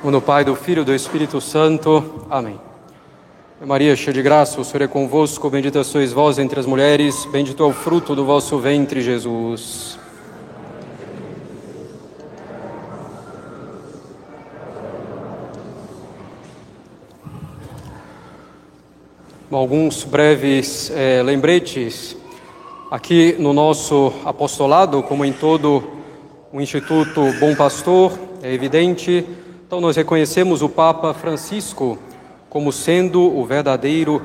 O do Pai, do Filho e do Espírito Santo. Amém. Maria, cheia de graça, o Senhor é convosco, bendita sois vós entre as mulheres, bendito é o fruto do vosso ventre, Jesus. Alguns breves é, lembretes aqui no nosso apostolado, como em todo o Instituto Bom Pastor, é evidente então, nós reconhecemos o Papa Francisco como sendo o verdadeiro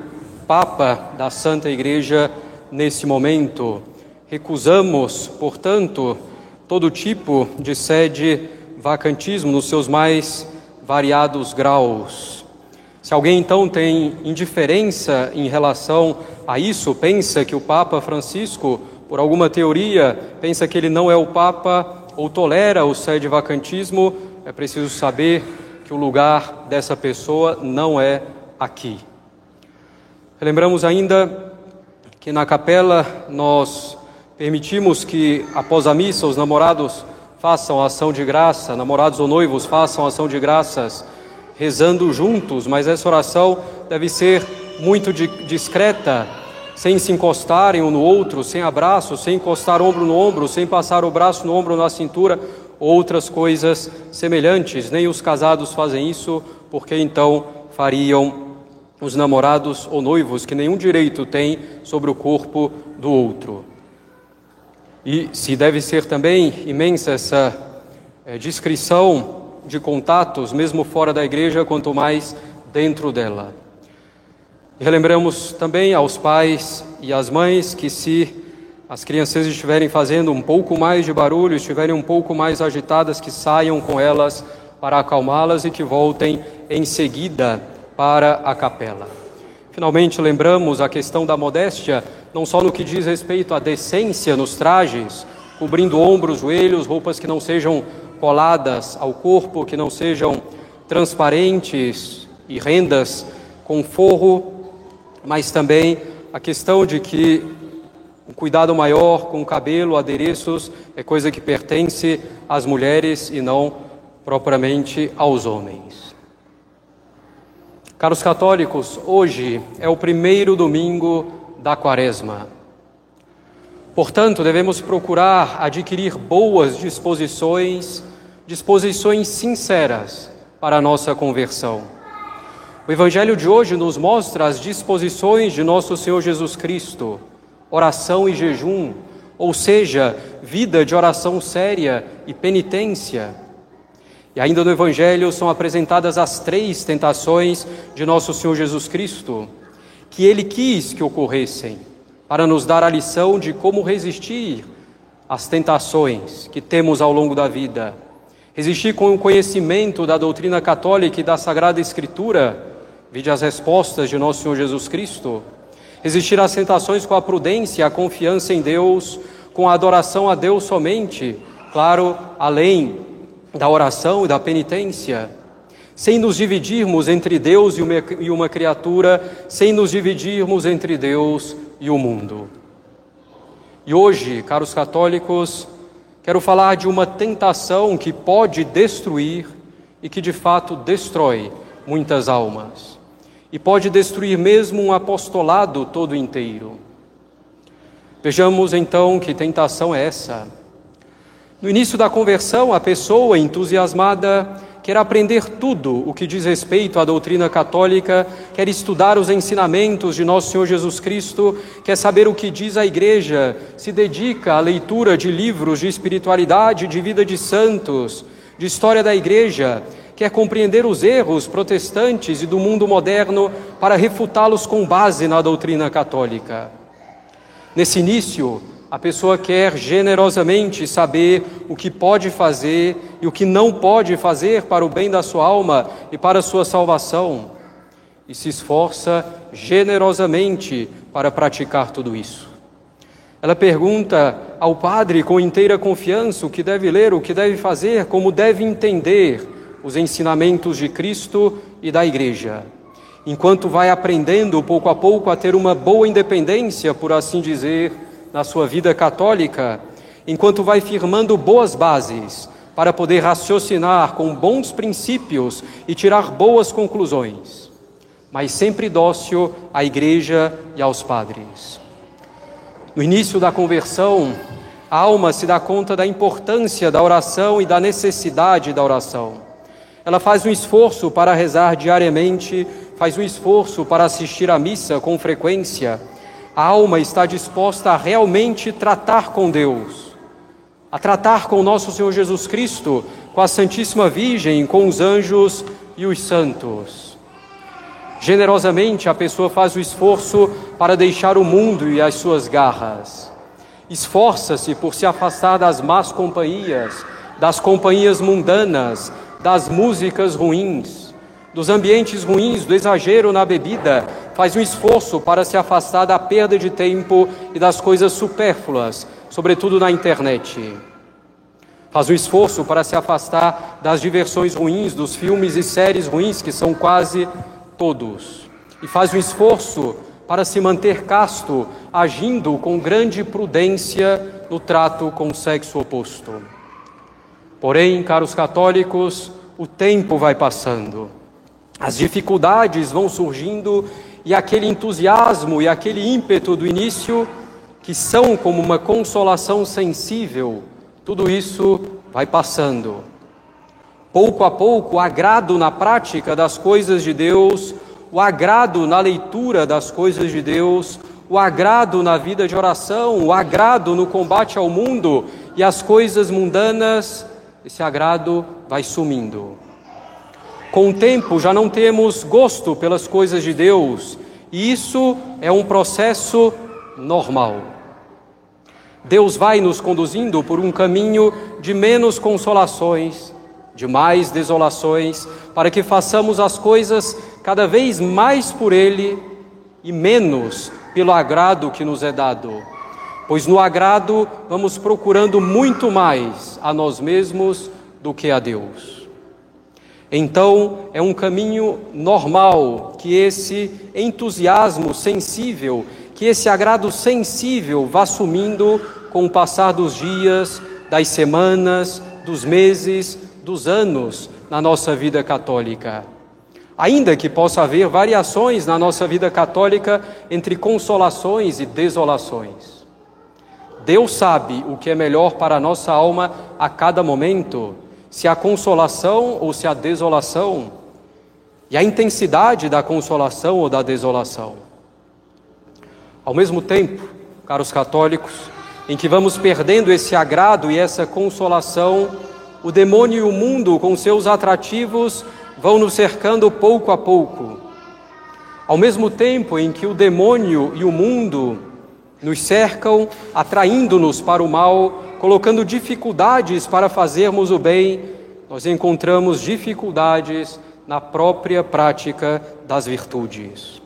Papa da Santa Igreja nesse momento. Recusamos, portanto, todo tipo de sede vacantismo nos seus mais variados graus. Se alguém então tem indiferença em relação a isso, pensa que o Papa Francisco, por alguma teoria, pensa que ele não é o Papa ou tolera o sede vacantismo, é preciso saber que o lugar dessa pessoa não é aqui. Lembramos ainda que na capela nós permitimos que após a missa os namorados façam ação de graça, namorados ou noivos façam ação de graças, rezando juntos, mas essa oração deve ser muito discreta, sem se encostarem um no outro, sem abraço, sem encostar ombro no ombro, sem passar o braço no ombro na cintura, outras coisas semelhantes. Nem os casados fazem isso, porque então fariam os namorados ou noivos, que nenhum direito têm sobre o corpo do outro. E se deve ser também imensa essa é, descrição de contatos, mesmo fora da igreja, quanto mais dentro dela. E relembramos também aos pais e às mães que, se as crianças estiverem fazendo um pouco mais de barulho, estiverem um pouco mais agitadas, que saiam com elas para acalmá-las e que voltem em seguida para a capela. Finalmente, lembramos a questão da modéstia, não só no que diz respeito à decência nos trajes, cobrindo ombros, joelhos, roupas que não sejam coladas ao corpo, que não sejam transparentes e rendas com forro, mas também a questão de que um cuidado maior com o cabelo, adereços, é coisa que pertence às mulheres e não propriamente aos homens. Caros católicos, hoje é o primeiro domingo da quaresma. Portanto, devemos procurar adquirir boas disposições, disposições sinceras para a nossa conversão. O Evangelho de hoje nos mostra as disposições de nosso Senhor Jesus Cristo oração e jejum, ou seja, vida de oração séria e penitência. E ainda no Evangelho são apresentadas as três tentações de nosso Senhor Jesus Cristo, que ele quis que ocorressem, para nos dar a lição de como resistir às tentações que temos ao longo da vida. Resistir com o conhecimento da doutrina católica e da Sagrada Escritura, vide as respostas de nosso Senhor Jesus Cristo Resistir às tentações com a prudência, a confiança em Deus, com a adoração a Deus somente, claro, além da oração e da penitência, sem nos dividirmos entre Deus e uma criatura, sem nos dividirmos entre Deus e o mundo. E hoje, caros católicos, quero falar de uma tentação que pode destruir e que de fato destrói muitas almas e pode destruir mesmo um apostolado todo inteiro. Vejamos então que tentação é essa. No início da conversão, a pessoa entusiasmada quer aprender tudo o que diz respeito à doutrina católica, quer estudar os ensinamentos de nosso Senhor Jesus Cristo, quer saber o que diz a igreja, se dedica à leitura de livros de espiritualidade, de vida de santos, de história da igreja, quer compreender os erros protestantes e do mundo moderno para refutá-los com base na doutrina católica. Nesse início, a pessoa quer generosamente saber o que pode fazer e o que não pode fazer para o bem da sua alma e para a sua salvação, e se esforça generosamente para praticar tudo isso. Ela pergunta ao padre com inteira confiança o que deve ler, o que deve fazer, como deve entender os ensinamentos de Cristo e da Igreja, enquanto vai aprendendo pouco a pouco a ter uma boa independência, por assim dizer, na sua vida católica, enquanto vai firmando boas bases para poder raciocinar com bons princípios e tirar boas conclusões, mas sempre dócil à igreja e aos padres. No início da conversão, a alma se dá conta da importância da oração e da necessidade da oração. Ela faz um esforço para rezar diariamente, faz um esforço para assistir à missa com frequência. A alma está disposta a realmente tratar com Deus a tratar com nosso Senhor Jesus Cristo, com a Santíssima Virgem, com os anjos e os santos. Generosamente a pessoa faz o esforço para deixar o mundo e as suas garras. Esforça-se por se afastar das más companhias, das companhias mundanas, das músicas ruins, dos ambientes ruins, do exagero na bebida, faz um esforço para se afastar da perda de tempo e das coisas supérfluas, sobretudo na internet. Faz um esforço para se afastar das diversões ruins, dos filmes e séries ruins, que são quase todos. E faz um esforço para se manter casto, agindo com grande prudência no trato com o sexo oposto. Porém, caros católicos, o tempo vai passando, as dificuldades vão surgindo e aquele entusiasmo e aquele ímpeto do início que são como uma consolação sensível, tudo isso vai passando. Pouco a pouco, o agrado na prática das coisas de Deus, o agrado na leitura das coisas de Deus, o agrado na vida de oração, o agrado no combate ao mundo e às coisas mundanas, esse agrado vai sumindo. Com o tempo já não temos gosto pelas coisas de Deus, e isso é um processo normal. Deus vai nos conduzindo por um caminho de menos consolações, de mais desolações, para que façamos as coisas cada vez mais por Ele e menos pelo agrado que nos é dado. Pois no agrado vamos procurando muito mais a nós mesmos do que a Deus. Então, é um caminho normal que esse entusiasmo sensível que esse agrado sensível vá sumindo com o passar dos dias, das semanas, dos meses, dos anos na nossa vida católica. Ainda que possa haver variações na nossa vida católica entre consolações e desolações. Deus sabe o que é melhor para a nossa alma a cada momento, se a consolação ou se a desolação, e a intensidade da consolação ou da desolação. Ao mesmo tempo, caros católicos, em que vamos perdendo esse agrado e essa consolação, o demônio e o mundo, com seus atrativos, vão nos cercando pouco a pouco. Ao mesmo tempo em que o demônio e o mundo nos cercam, atraindo-nos para o mal, colocando dificuldades para fazermos o bem, nós encontramos dificuldades na própria prática das virtudes.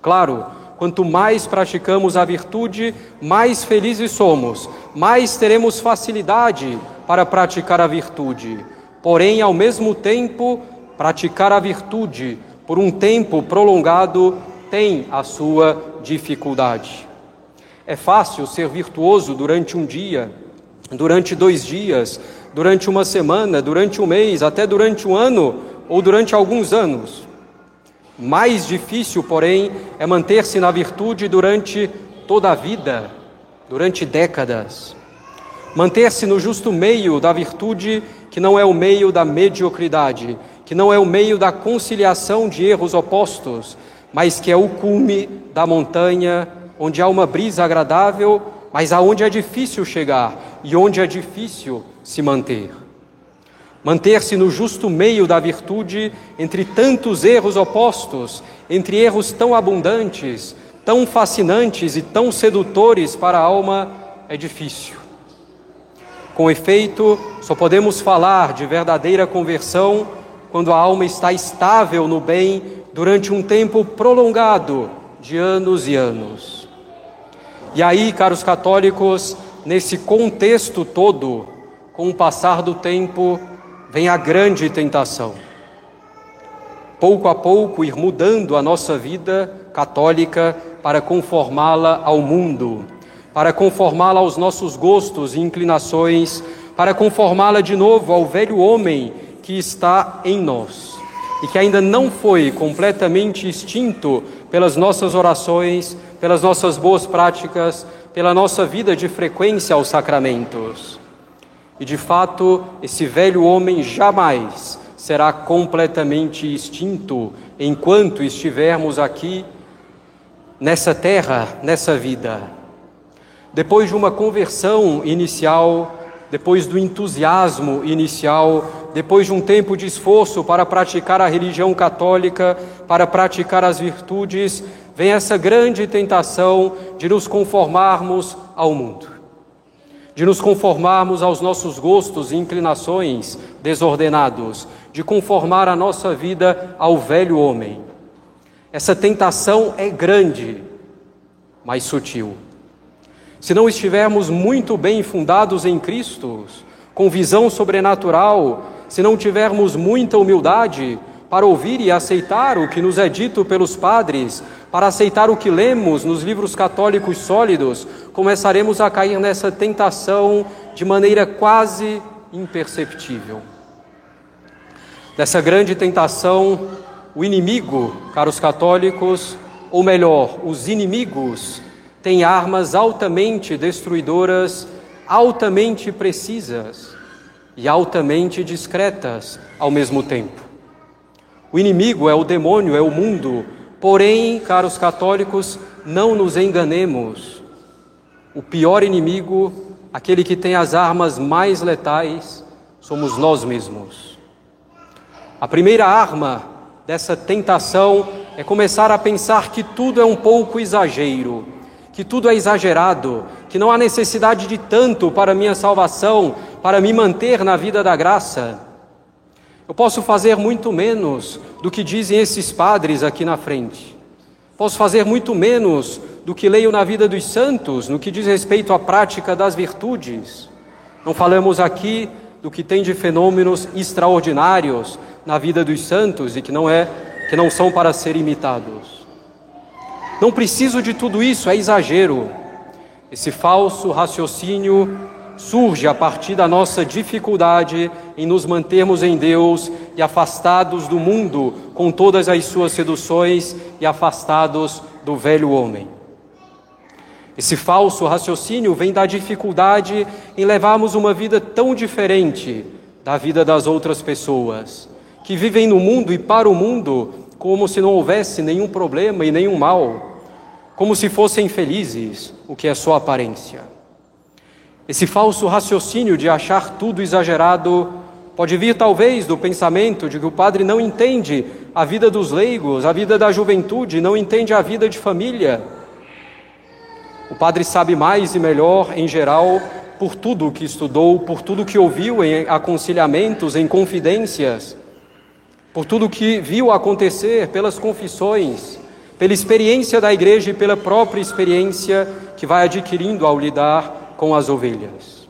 Claro, Quanto mais praticamos a virtude, mais felizes somos, mais teremos facilidade para praticar a virtude. Porém, ao mesmo tempo, praticar a virtude por um tempo prolongado tem a sua dificuldade. É fácil ser virtuoso durante um dia, durante dois dias, durante uma semana, durante um mês, até durante um ano ou durante alguns anos. Mais difícil, porém, é manter-se na virtude durante toda a vida, durante décadas. Manter-se no justo meio da virtude, que não é o meio da mediocridade, que não é o meio da conciliação de erros opostos, mas que é o cume da montanha, onde há uma brisa agradável, mas aonde é difícil chegar e onde é difícil se manter. Manter-se no justo meio da virtude entre tantos erros opostos, entre erros tão abundantes, tão fascinantes e tão sedutores para a alma, é difícil. Com efeito, só podemos falar de verdadeira conversão quando a alma está estável no bem durante um tempo prolongado de anos e anos. E aí, caros católicos, nesse contexto todo, com o passar do tempo, vem a grande tentação. Pouco a pouco ir mudando a nossa vida católica para conformá-la ao mundo, para conformá-la aos nossos gostos e inclinações, para conformá-la de novo ao velho homem que está em nós e que ainda não foi completamente extinto pelas nossas orações, pelas nossas boas práticas, pela nossa vida de frequência aos sacramentos. E de fato, esse velho homem jamais será completamente extinto enquanto estivermos aqui nessa terra, nessa vida. Depois de uma conversão inicial, depois do entusiasmo inicial, depois de um tempo de esforço para praticar a religião católica, para praticar as virtudes, vem essa grande tentação de nos conformarmos ao mundo, de nos conformarmos aos nossos gostos e inclinações desordenados, de conformar a nossa vida ao velho homem. Essa tentação é grande, mas sutil. Se não estivermos muito bem fundados em Cristo, com visão sobrenatural, se não tivermos muita humildade para ouvir e aceitar o que nos é dito pelos padres, para aceitar o que lemos nos livros católicos sólidos, começaremos a cair nessa tentação de maneira quase imperceptível. Dessa grande tentação, o inimigo, caros católicos, ou melhor, os inimigos, têm armas altamente destruidoras, altamente precisas e altamente discretas ao mesmo tempo. O inimigo é o demônio, é o mundo, porém, caros católicos, não nos enganemos. O pior inimigo, aquele que tem as armas mais letais, somos nós mesmos. A primeira arma dessa tentação é começar a pensar que tudo é um pouco exagero, que tudo é exagerado, que não há necessidade de tanto para minha salvação, para me manter na vida da graça. Eu posso fazer muito menos do que dizem esses padres aqui na frente. Posso fazer muito menos do que leio na vida dos santos, no que diz respeito à prática das virtudes. Não falamos aqui do que tem de fenômenos extraordinários, na vida dos santos e que não é que não são para ser imitados. Não preciso de tudo isso, é exagero. Esse falso raciocínio surge a partir da nossa dificuldade em nos mantermos em Deus e afastados do mundo com todas as suas seduções e afastados do velho homem. Esse falso raciocínio vem da dificuldade em levarmos uma vida tão diferente da vida das outras pessoas que vivem no mundo e para o mundo como se não houvesse nenhum problema e nenhum mal, como se fossem felizes, o que é só aparência. Esse falso raciocínio de achar tudo exagerado pode vir talvez do pensamento de que o padre não entende a vida dos leigos, a vida da juventude, não entende a vida de família. O padre sabe mais e melhor, em geral, por tudo que estudou, por tudo que ouviu em aconselhamentos, em confidências por tudo que viu acontecer, pelas confissões, pela experiência da igreja e pela própria experiência que vai adquirindo ao lidar com as ovelhas.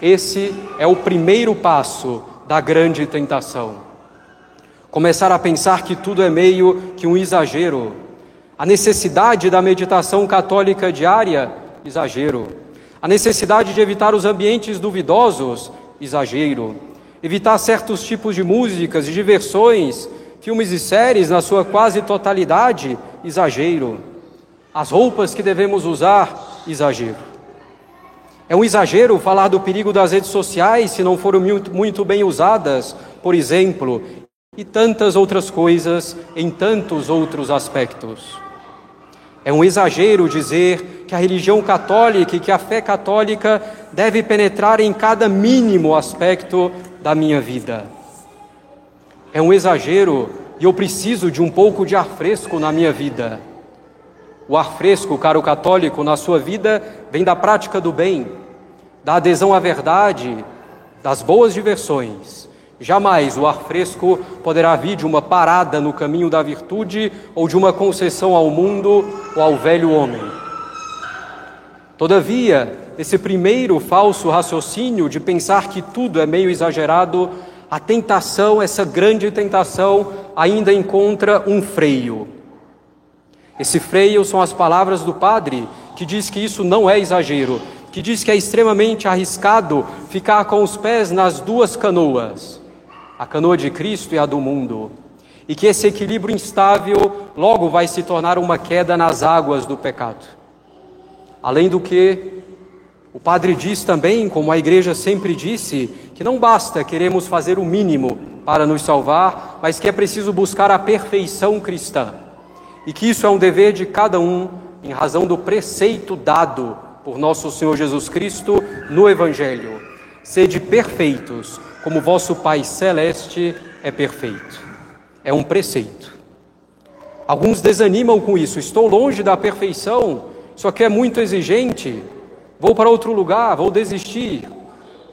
Esse é o primeiro passo da grande tentação. Começar a pensar que tudo é meio que um exagero. A necessidade da meditação católica diária, exagero. A necessidade de evitar os ambientes duvidosos, exagero evitar certos tipos de músicas e diversões, filmes e séries na sua quase totalidade, exagero. As roupas que devemos usar, exagero. É um exagero falar do perigo das redes sociais se não forem muito, muito bem usadas, por exemplo, e tantas outras coisas em tantos outros aspectos. É um exagero dizer que a religião católica e que a fé católica deve penetrar em cada mínimo aspecto da minha vida. É um exagero e eu preciso de um pouco de ar fresco na minha vida. O ar fresco, caro católico, na sua vida vem da prática do bem, da adesão à verdade, das boas diversões. Jamais o ar fresco poderá vir de uma parada no caminho da virtude ou de uma concessão ao mundo ou ao velho homem. Todavia, esse primeiro falso raciocínio de pensar que tudo é meio exagerado, a tentação, essa grande tentação, ainda encontra um freio. Esse freio são as palavras do padre, que diz que isso não é exagero, que diz que é extremamente arriscado ficar com os pés nas duas canoas, a canoa de Cristo e a do mundo, e que esse equilíbrio instável logo vai se tornar uma queda nas águas do pecado. Além do que, o padre diz também, como a igreja sempre disse, que não basta queremos fazer o mínimo para nos salvar, mas que é preciso buscar a perfeição cristã. E que isso é um dever de cada um em razão do preceito dado por nosso Senhor Jesus Cristo no Evangelho. Sede perfeitos, como vosso Pai Celeste é perfeito. É um preceito. Alguns desanimam com isso. Estou longe da perfeição, isso aqui é muito exigente. Vou para outro lugar, vou desistir.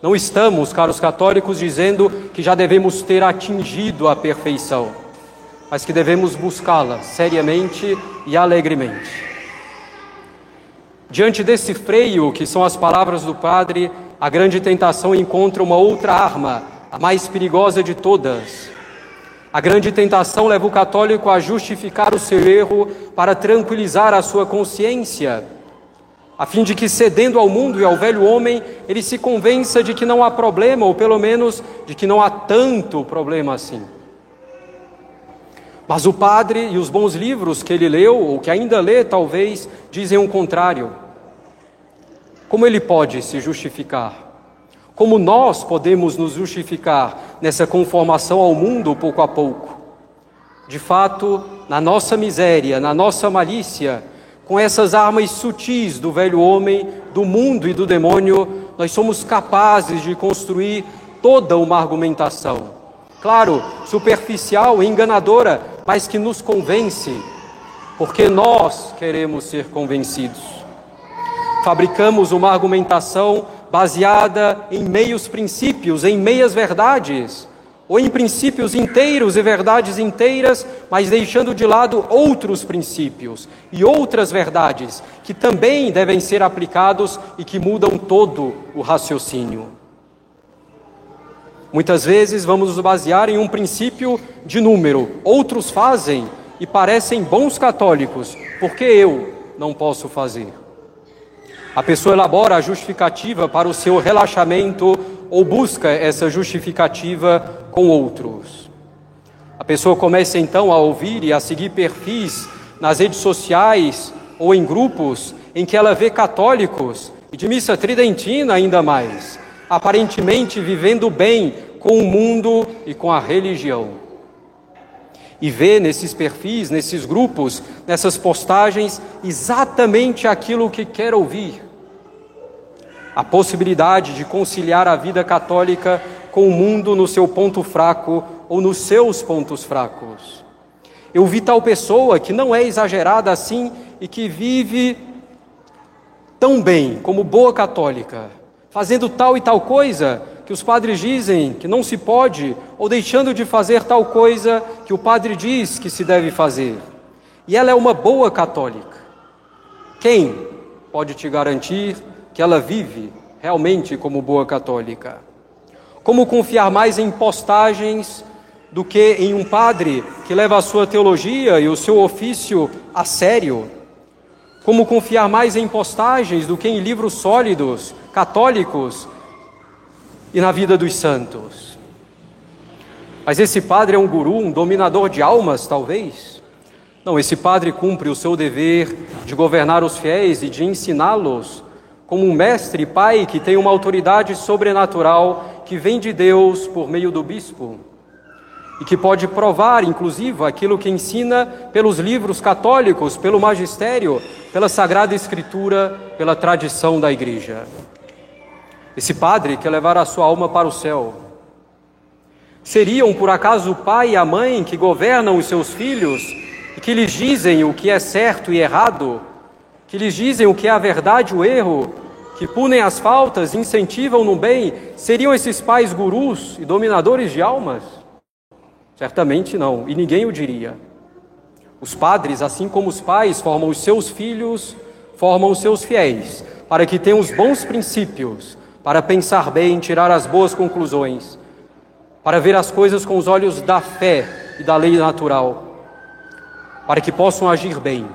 Não estamos, caros católicos, dizendo que já devemos ter atingido a perfeição, mas que devemos buscá-la seriamente e alegremente. Diante desse freio, que são as palavras do Padre, a grande tentação encontra uma outra arma, a mais perigosa de todas. A grande tentação leva o católico a justificar o seu erro para tranquilizar a sua consciência, a fim de que, cedendo ao mundo e ao velho homem, ele se convença de que não há problema, ou pelo menos de que não há tanto problema assim. Mas o padre e os bons livros que ele leu, ou que ainda lê, talvez, dizem o contrário. Como ele pode se justificar? Como nós podemos nos justificar nessa conformação ao mundo pouco a pouco? De fato, na nossa miséria, na nossa malícia, com essas armas sutis do velho homem, do mundo e do demônio, nós somos capazes de construir toda uma argumentação. Claro, superficial e enganadora, mas que nos convence, porque nós queremos ser convencidos fabricamos uma argumentação baseada em meios princípios, em meias verdades, ou em princípios inteiros e verdades inteiras, mas deixando de lado outros princípios e outras verdades que também devem ser aplicados e que mudam todo o raciocínio. Muitas vezes vamos nos basear em um princípio de número, outros fazem e parecem bons católicos, porque eu não posso fazer. A pessoa elabora a justificativa para o seu relaxamento ou busca essa justificativa com outros. A pessoa começa então a ouvir e a seguir perfis nas redes sociais ou em grupos em que ela vê católicos e de missa tridentina ainda mais, aparentemente vivendo bem com o mundo e com a religião. E vê nesses perfis, nesses grupos, nessas postagens, exatamente aquilo que quer ouvir a possibilidade de conciliar a vida católica com o mundo no seu ponto fraco ou nos seus pontos fracos. Eu vi tal pessoa que não é exagerada assim e que vive tão bem como boa católica, fazendo tal e tal coisa que os padres dizem que não se pode, ou deixando de fazer tal coisa que o padre diz que se deve fazer. E ela é uma boa católica. Quem pode te garantir que ela vive realmente como boa católica? Como confiar mais em postagens do que em um padre que leva a sua teologia e o seu ofício a sério? Como confiar mais em postagens do que em livros sólidos, católicos e na vida dos santos? Mas esse padre é um guru, um dominador de almas, talvez? Não, esse padre cumpre o seu dever de governar os fiéis e de ensiná-los como um mestre e pai que tem uma autoridade sobrenatural que vem de Deus por meio do bispo e que pode provar, inclusive, aquilo que ensina pelos livros católicos, pelo magistério, pela Sagrada Escritura, pela tradição da Igreja. Esse padre quer levar a sua alma para o céu. Seriam, por acaso, o pai e a mãe que governam os seus filhos e que lhes dizem o que é certo e errado, que lhes dizem o que é a verdade e o erro, que punem as faltas, incentivam no bem, seriam esses pais gurus e dominadores de almas? Certamente não, e ninguém o diria. Os padres, assim como os pais, formam os seus filhos, formam os seus fiéis, para que tenham os bons princípios, para pensar bem, tirar as boas conclusões, para ver as coisas com os olhos da fé e da lei natural, para que possam agir bem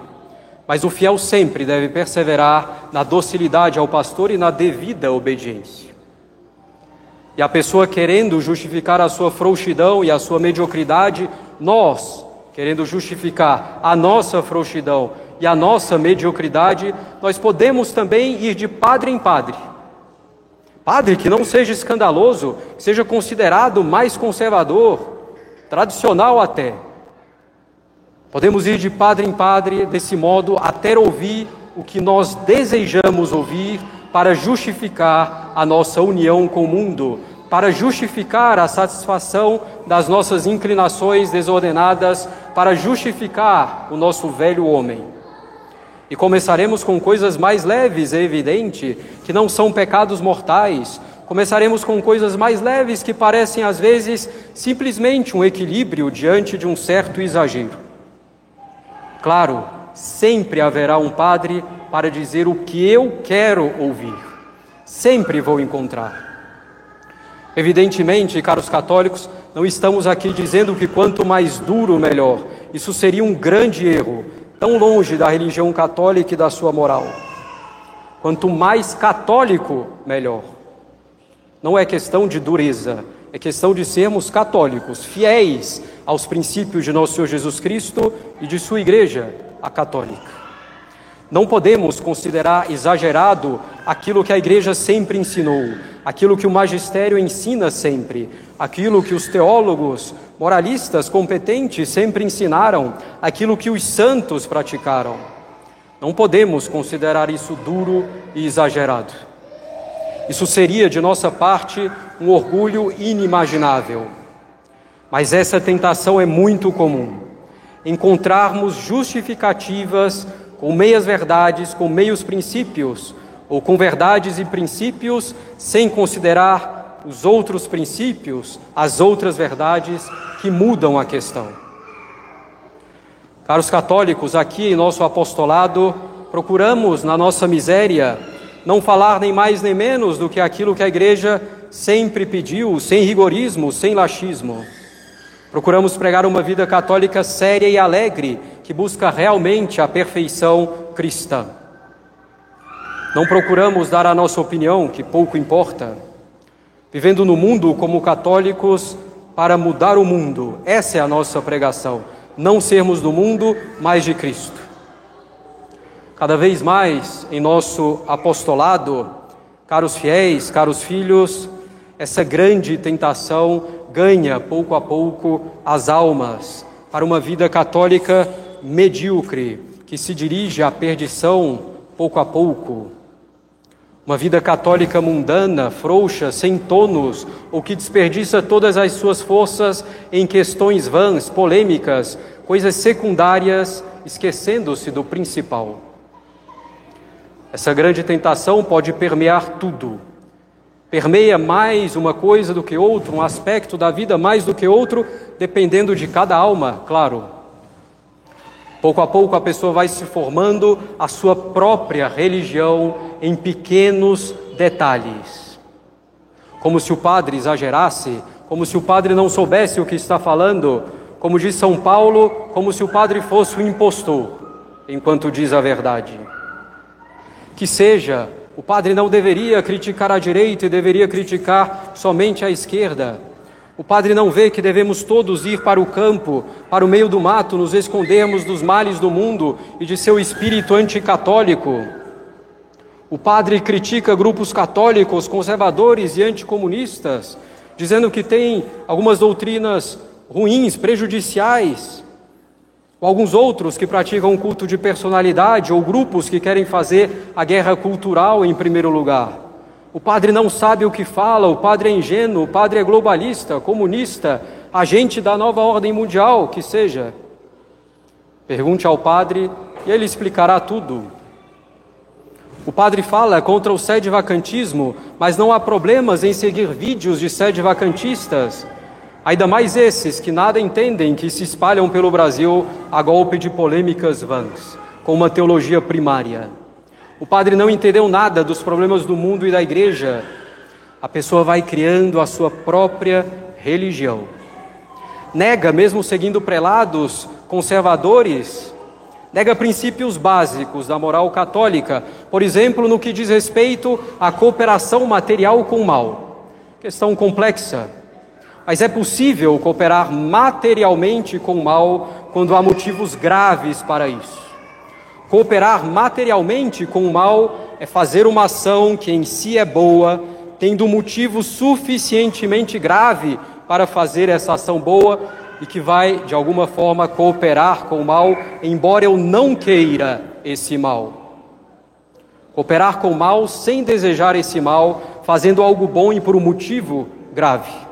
Mas o fiel sempre deve perseverar na docilidade ao pastor e na devida obediência. E a pessoa querendo justificar a sua frouxidão e a sua mediocridade, nós, querendo justificar a nossa frouxidão e a nossa mediocridade, nós podemos também ir de padre em padre. Padre que não seja escandaloso, que seja considerado mais conservador, tradicional até. Podemos ir de padre em padre desse modo até ouvir o que nós desejamos ouvir para justificar a nossa união com o mundo, para justificar a satisfação das nossas inclinações desordenadas, para justificar o nosso velho homem. E começaremos com coisas mais leves, é evidente, que não são pecados mortais. Começaremos com coisas mais leves que parecem às vezes simplesmente um equilíbrio diante de um certo exagero. Claro, sempre haverá um padre para dizer o que eu quero ouvir. Sempre vou encontrar. Evidentemente, caros católicos, não estamos aqui dizendo que quanto mais duro, melhor. Isso seria um grande erro tão longe da religião católica e da sua moral. Quanto mais católico, melhor. Não é questão de dureza, é questão de sermos católicos, fiéis aos princípios de nosso Senhor Jesus Cristo e de sua igreja, a católica. Não podemos considerar exagerado aquilo que a igreja sempre ensinou, aquilo que o magistério ensina sempre, aquilo que os teólogos moralistas competentes sempre ensinaram, aquilo que os santos praticaram. Não podemos considerar isso duro e exagerado. Isso seria, de nossa parte, um orgulho inimaginável. Mas essa tentação é muito comum. Encontrarmos justificativas com meias verdades, com meios princípios, ou com verdades e princípios sem considerar os outros princípios, as outras verdades que mudam a questão. Caros católicos, aqui em nosso apostolado, procuramos, na nossa miséria, não falar nem mais nem menos do que aquilo que a igreja sempre pediu, sem rigorismo, sem laxismo. Procuramos pregar uma vida católica séria e alegre, que busca realmente a perfeição cristã. Não procuramos dar a nossa opinião, que pouco importa vivendo no mundo como católicos para mudar o mundo. Essa é a nossa pregação. Não sermos do mundo, mas de Cristo. Cada vez mais em nosso apostolado, caros fiéis, caros filhos, essa grande tentação ganha pouco a pouco as almas para uma vida católica medíocre, que se dirige à perdição pouco a pouco. Uma vida católica mundana, frouxa, sem tônus, ou que desperdiça todas as suas forças em questões vãs, polêmicas, coisas secundárias, esquecendo-se do principal. Essa grande tentação pode permear tudo. Permeia mais uma coisa do que outra, um aspecto da vida mais do que outro, dependendo de cada alma, claro. Pouco a pouco a pessoa vai se formando a sua própria religião em pequenos detalhes. Como se o padre exagerasse, como se o padre não soubesse o que está falando, como diz São Paulo, como se o padre fosse um impostor, enquanto diz a verdade. Que seja, o padre não deveria criticar a direita e deveria criticar somente a esquerda. O padre não vê que devemos todos ir para o campo, para o meio do mato, nos escondermos dos males do mundo e de seu espírito anticatólico. O padre critica grupos católicos, conservadores e anticomunistas, dizendo que tem algumas doutrinas ruins, prejudiciais. Alguns outros que praticam culto de personalidade, ou grupos que querem fazer a guerra cultural em primeiro lugar. O padre não sabe o que fala, o padre é ingênuo, o padre é globalista, comunista, agente da nova ordem mundial, que seja. Pergunte ao padre e ele explicará tudo. O padre fala contra o sede vacantismo, mas não há problemas em seguir vídeos de sede vacantistas. Ainda mais esses que nada entendem, que se espalham pelo Brasil a golpe de polêmicas vãs, com uma teologia primária. O padre não entendeu nada dos problemas do mundo e da igreja. A pessoa vai criando a sua própria religião. Nega, mesmo seguindo prelados conservadores, nega princípios básicos da moral católica, por exemplo, no que diz respeito à cooperação material com o mal. Questão complexa, mas é possível cooperar materialmente com o mal quando há motivos graves para isso. Cooperar materialmente com o mal é fazer uma ação que em si é boa, tendo motivo suficientemente grave para fazer essa ação boa e que vai, de alguma forma, cooperar com o mal, embora eu não queira esse mal. Cooperar com o mal sem desejar esse mal, fazendo algo bom e por um motivo grave.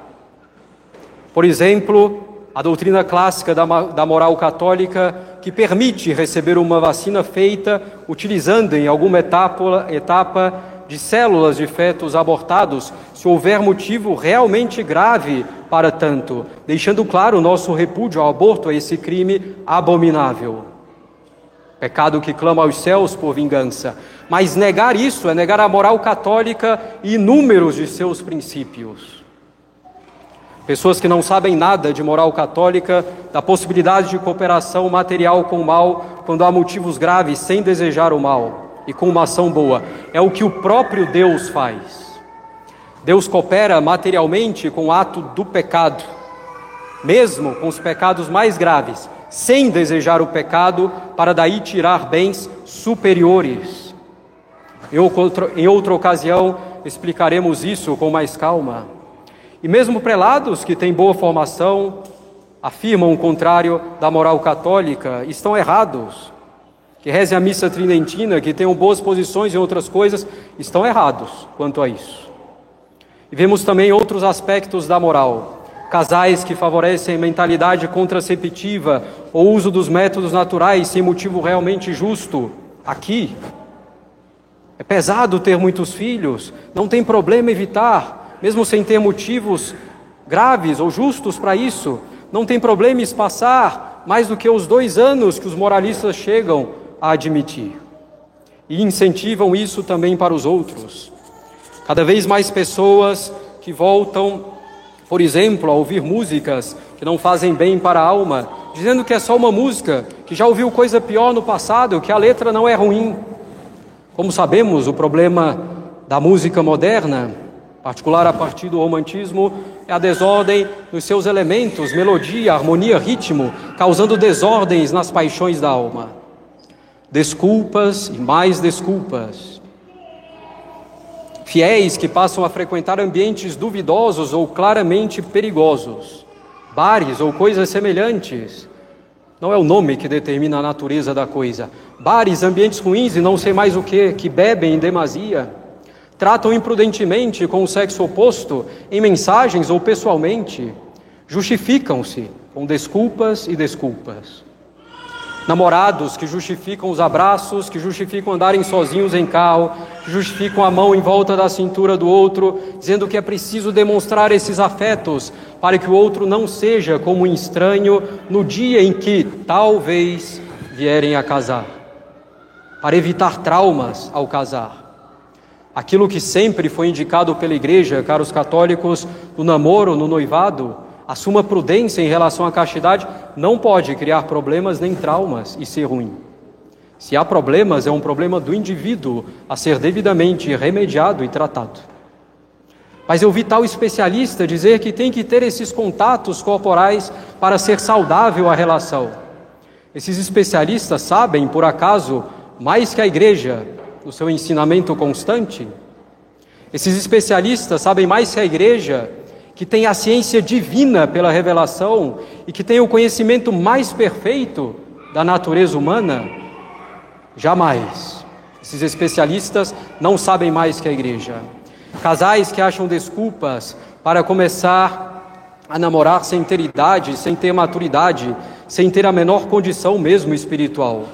Por exemplo, a doutrina clássica da, da moral católica que permite receber uma vacina feita utilizando em alguma etapa, etapa de células de fetos abortados, se houver motivo realmente grave para tanto, deixando claro o nosso repúdio ao aborto, a esse crime abominável. Pecado que clama aos céus por vingança. Mas negar isso é negar a moral católica e inúmeros de seus princípios. Pessoas que não sabem nada de moral católica, da possibilidade de cooperação material com o mal, quando há motivos graves sem desejar o mal e com uma ação boa. É o que o próprio Deus faz. Deus coopera materialmente com o ato do pecado, mesmo com os pecados mais graves, sem desejar o pecado, para daí tirar bens superiores. Em outra ocasião, explicaremos isso com mais calma. E mesmo prelados que têm boa formação afirmam o contrário da moral católica, estão errados. Que rezem a missa tridentina, que tenham boas posições em outras coisas, estão errados quanto a isso. E vemos também outros aspectos da moral. Casais que favorecem mentalidade contraceptiva ou uso dos métodos naturais sem motivo realmente justo. Aqui, é pesado ter muitos filhos, não tem problema evitar, mesmo sem ter motivos graves ou justos para isso, não tem problema espaçar mais do que os dois anos que os moralistas chegam a admitir. E incentivam isso também para os outros. Cada vez mais pessoas que voltam, por exemplo, a ouvir músicas que não fazem bem para a alma, dizendo que é só uma música, que já ouviu coisa pior no passado, que a letra não é ruim. Como sabemos, o problema da música moderna particular a partir do romantismo, é a desordem nos seus elementos, melodia, harmonia, ritmo, causando desordens nas paixões da alma. Desculpas e mais desculpas. Fiéis que passam a frequentar ambientes duvidosos ou claramente perigosos, bares ou coisas semelhantes. Não é o nome que determina a natureza da coisa. Bares, ambientes ruins e não sei mais o que, que bebem em demasia tratam imprudentemente com o sexo oposto em mensagens ou pessoalmente, justificam-se com desculpas e desculpas. Namorados que justificam os abraços, que justificam andarem sozinhos em carro, que justificam a mão em volta da cintura do outro, dizendo que é preciso demonstrar esses afetos para que o outro não seja como um estranho no dia em que talvez vierem a casar, para evitar traumas ao casar. Aquilo que sempre foi indicado pela igreja, caros católicos, no namoro, no noivado, assuma prudência em relação à castidade, não pode criar problemas nem traumas e ser ruim. Se há problemas, é um problema do indivíduo a ser devidamente remediado e tratado. Mas eu vi tal especialista dizer que tem que ter esses contatos corporais para ser saudável a relação. Esses especialistas sabem, por acaso, mais que a igreja, o seu ensinamento constante? Esses especialistas sabem mais que a igreja, que tem a ciência divina pela revelação e que tem o conhecimento mais perfeito da natureza humana? Jamais. Esses especialistas não sabem mais que a igreja. Casais que acham desculpas para começar a namorar sem ter idade, sem ter maturidade, sem ter a menor condição mesmo espiritual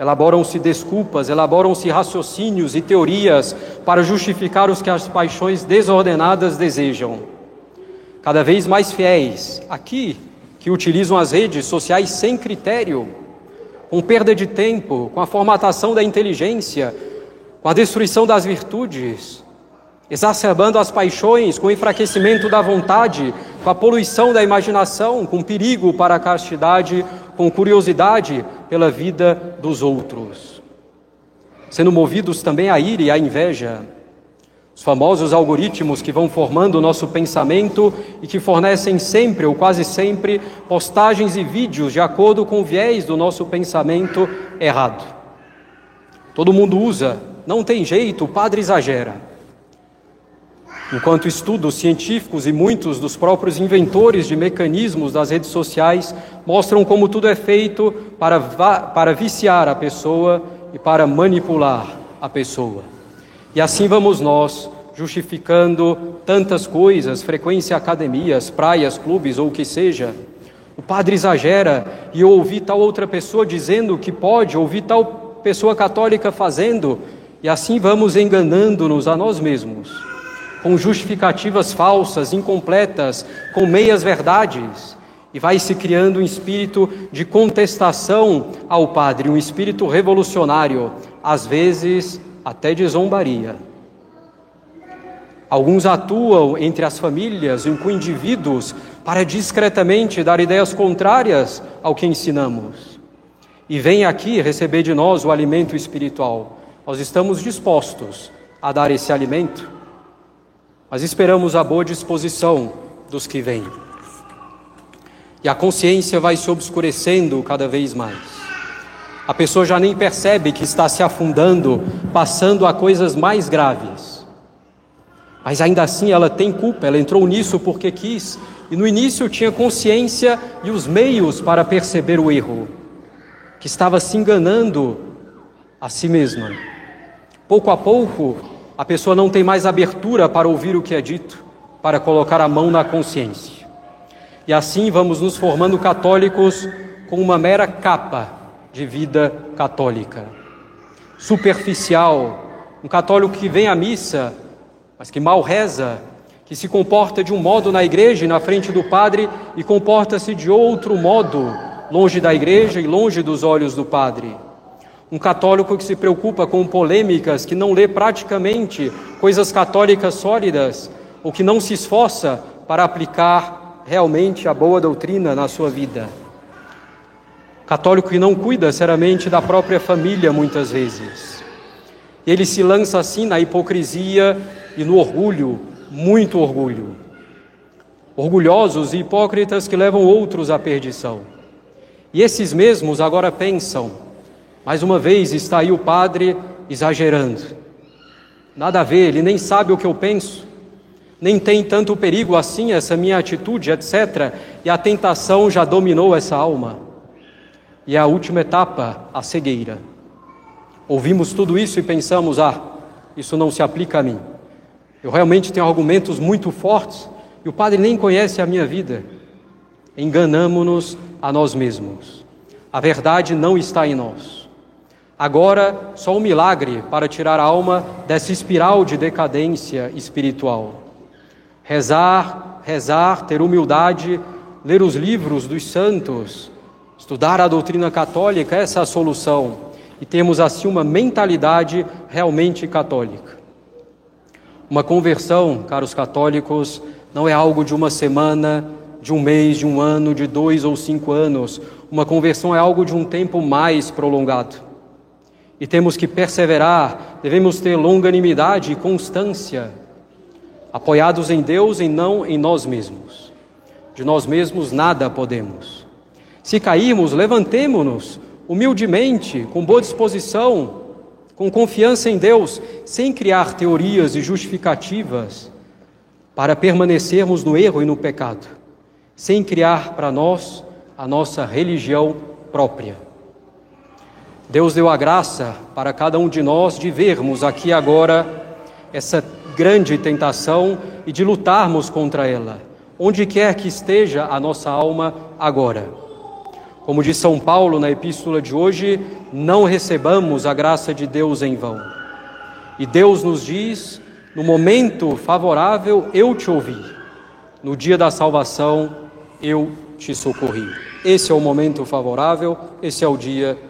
elaboram-se desculpas, elaboram-se raciocínios e teorias para justificar os que as paixões desordenadas desejam. Cada vez mais fiéis, aqui, que utilizam as redes sociais sem critério, com perda de tempo, com a formatação da inteligência, com a destruição das virtudes, exacerbando as paixões, com o enfraquecimento da vontade, com a poluição da imaginação, com perigo para a castidade, com curiosidade pela vida dos outros. Sendo movidos também à ira e à inveja, os famosos algoritmos que vão formando o nosso pensamento e que fornecem sempre ou quase sempre postagens e vídeos de acordo com o viés do nosso pensamento errado. Todo mundo usa, não tem jeito, o padre exagera. Enquanto estudos científicos e muitos dos próprios inventores de mecanismos das redes sociais mostram como tudo é feito para, para viciar a pessoa e para manipular a pessoa. E assim vamos nós, justificando tantas coisas, frequência academias, praias, clubes ou o que seja. O padre exagera e ouvi tal outra pessoa dizendo que pode, ouvi tal pessoa católica fazendo, e assim vamos enganando-nos a nós mesmos, com justificativas falsas, incompletas, com meias verdades, e vai se criando um espírito de contestação ao padre, um espírito revolucionário, às vezes até de zombaria. Alguns atuam entre as famílias com indivíduos para discretamente dar ideias contrárias ao que ensinamos. E vem aqui receber de nós o alimento espiritual. Nós estamos dispostos a dar esse alimento, mas esperamos a boa disposição dos que vêm. E a consciência vai se obscurecendo cada vez mais. A pessoa já nem percebe que está se afundando, passando a coisas mais graves. Mas ainda assim ela tem culpa, ela entrou nisso porque quis, e no início tinha consciência e os meios para perceber o erro, que estava se enganando a si mesma. Pouco a pouco, a pessoa não tem mais abertura para ouvir o que é dito, para colocar a mão na consciência. E assim vamos nos formando católicos com uma mera capa de vida católica. Superficial, um católico que vem à missa, mas que mal reza, que se comporta de um modo na igreja e na frente do padre e comporta-se de outro modo longe da igreja e longe dos olhos do padre. Um católico que se preocupa com polêmicas, que não lê praticamente coisas católicas sólidas, ou que não se esforça para aplicar realmente a boa doutrina na sua vida. Católico que não cuida seriamente da própria família, muitas vezes. Ele se lança assim na hipocrisia e no orgulho, muito orgulho. Orgulhosos e hipócritas que levam outros à perdição. E esses mesmos agora pensam, mais uma vez está aí o padre exagerando. Nada a ver, ele nem sabe o que eu penso, nem tem tanto perigo assim essa minha atitude, etc. E a tentação já dominou essa alma. E a última etapa, a cegueira. Ouvimos tudo isso e pensamos: ah, isso não se aplica a mim. Eu realmente tenho argumentos muito fortes e o Padre nem conhece a minha vida. Enganamos-nos a nós mesmos. A verdade não está em nós. Agora, só um milagre para tirar a alma dessa espiral de decadência espiritual. Rezar, rezar, ter humildade, ler os livros dos santos, Estudar a doutrina católica, essa é a solução. E temos assim uma mentalidade realmente católica. Uma conversão, caros católicos, não é algo de uma semana, de um mês, de um ano, de dois ou cinco anos. Uma conversão é algo de um tempo mais prolongado. E temos que perseverar, devemos ter longanimidade e constância, apoiados em Deus e não em nós mesmos. De nós mesmos nada podemos. Se cairmos, levantemo-nos humildemente, com boa disposição, com confiança em Deus, sem criar teorias e justificativas para permanecermos no erro e no pecado, sem criar para nós a nossa religião própria. Deus deu a graça para cada um de nós de vermos aqui agora essa grande tentação e de lutarmos contra ela, onde quer que esteja a nossa alma agora. Como diz São Paulo na epístola de hoje, não recebamos a graça de Deus em vão. E Deus nos diz: no momento favorável eu te ouvi, no dia da salvação eu te socorri. Esse é o momento favorável, esse é o dia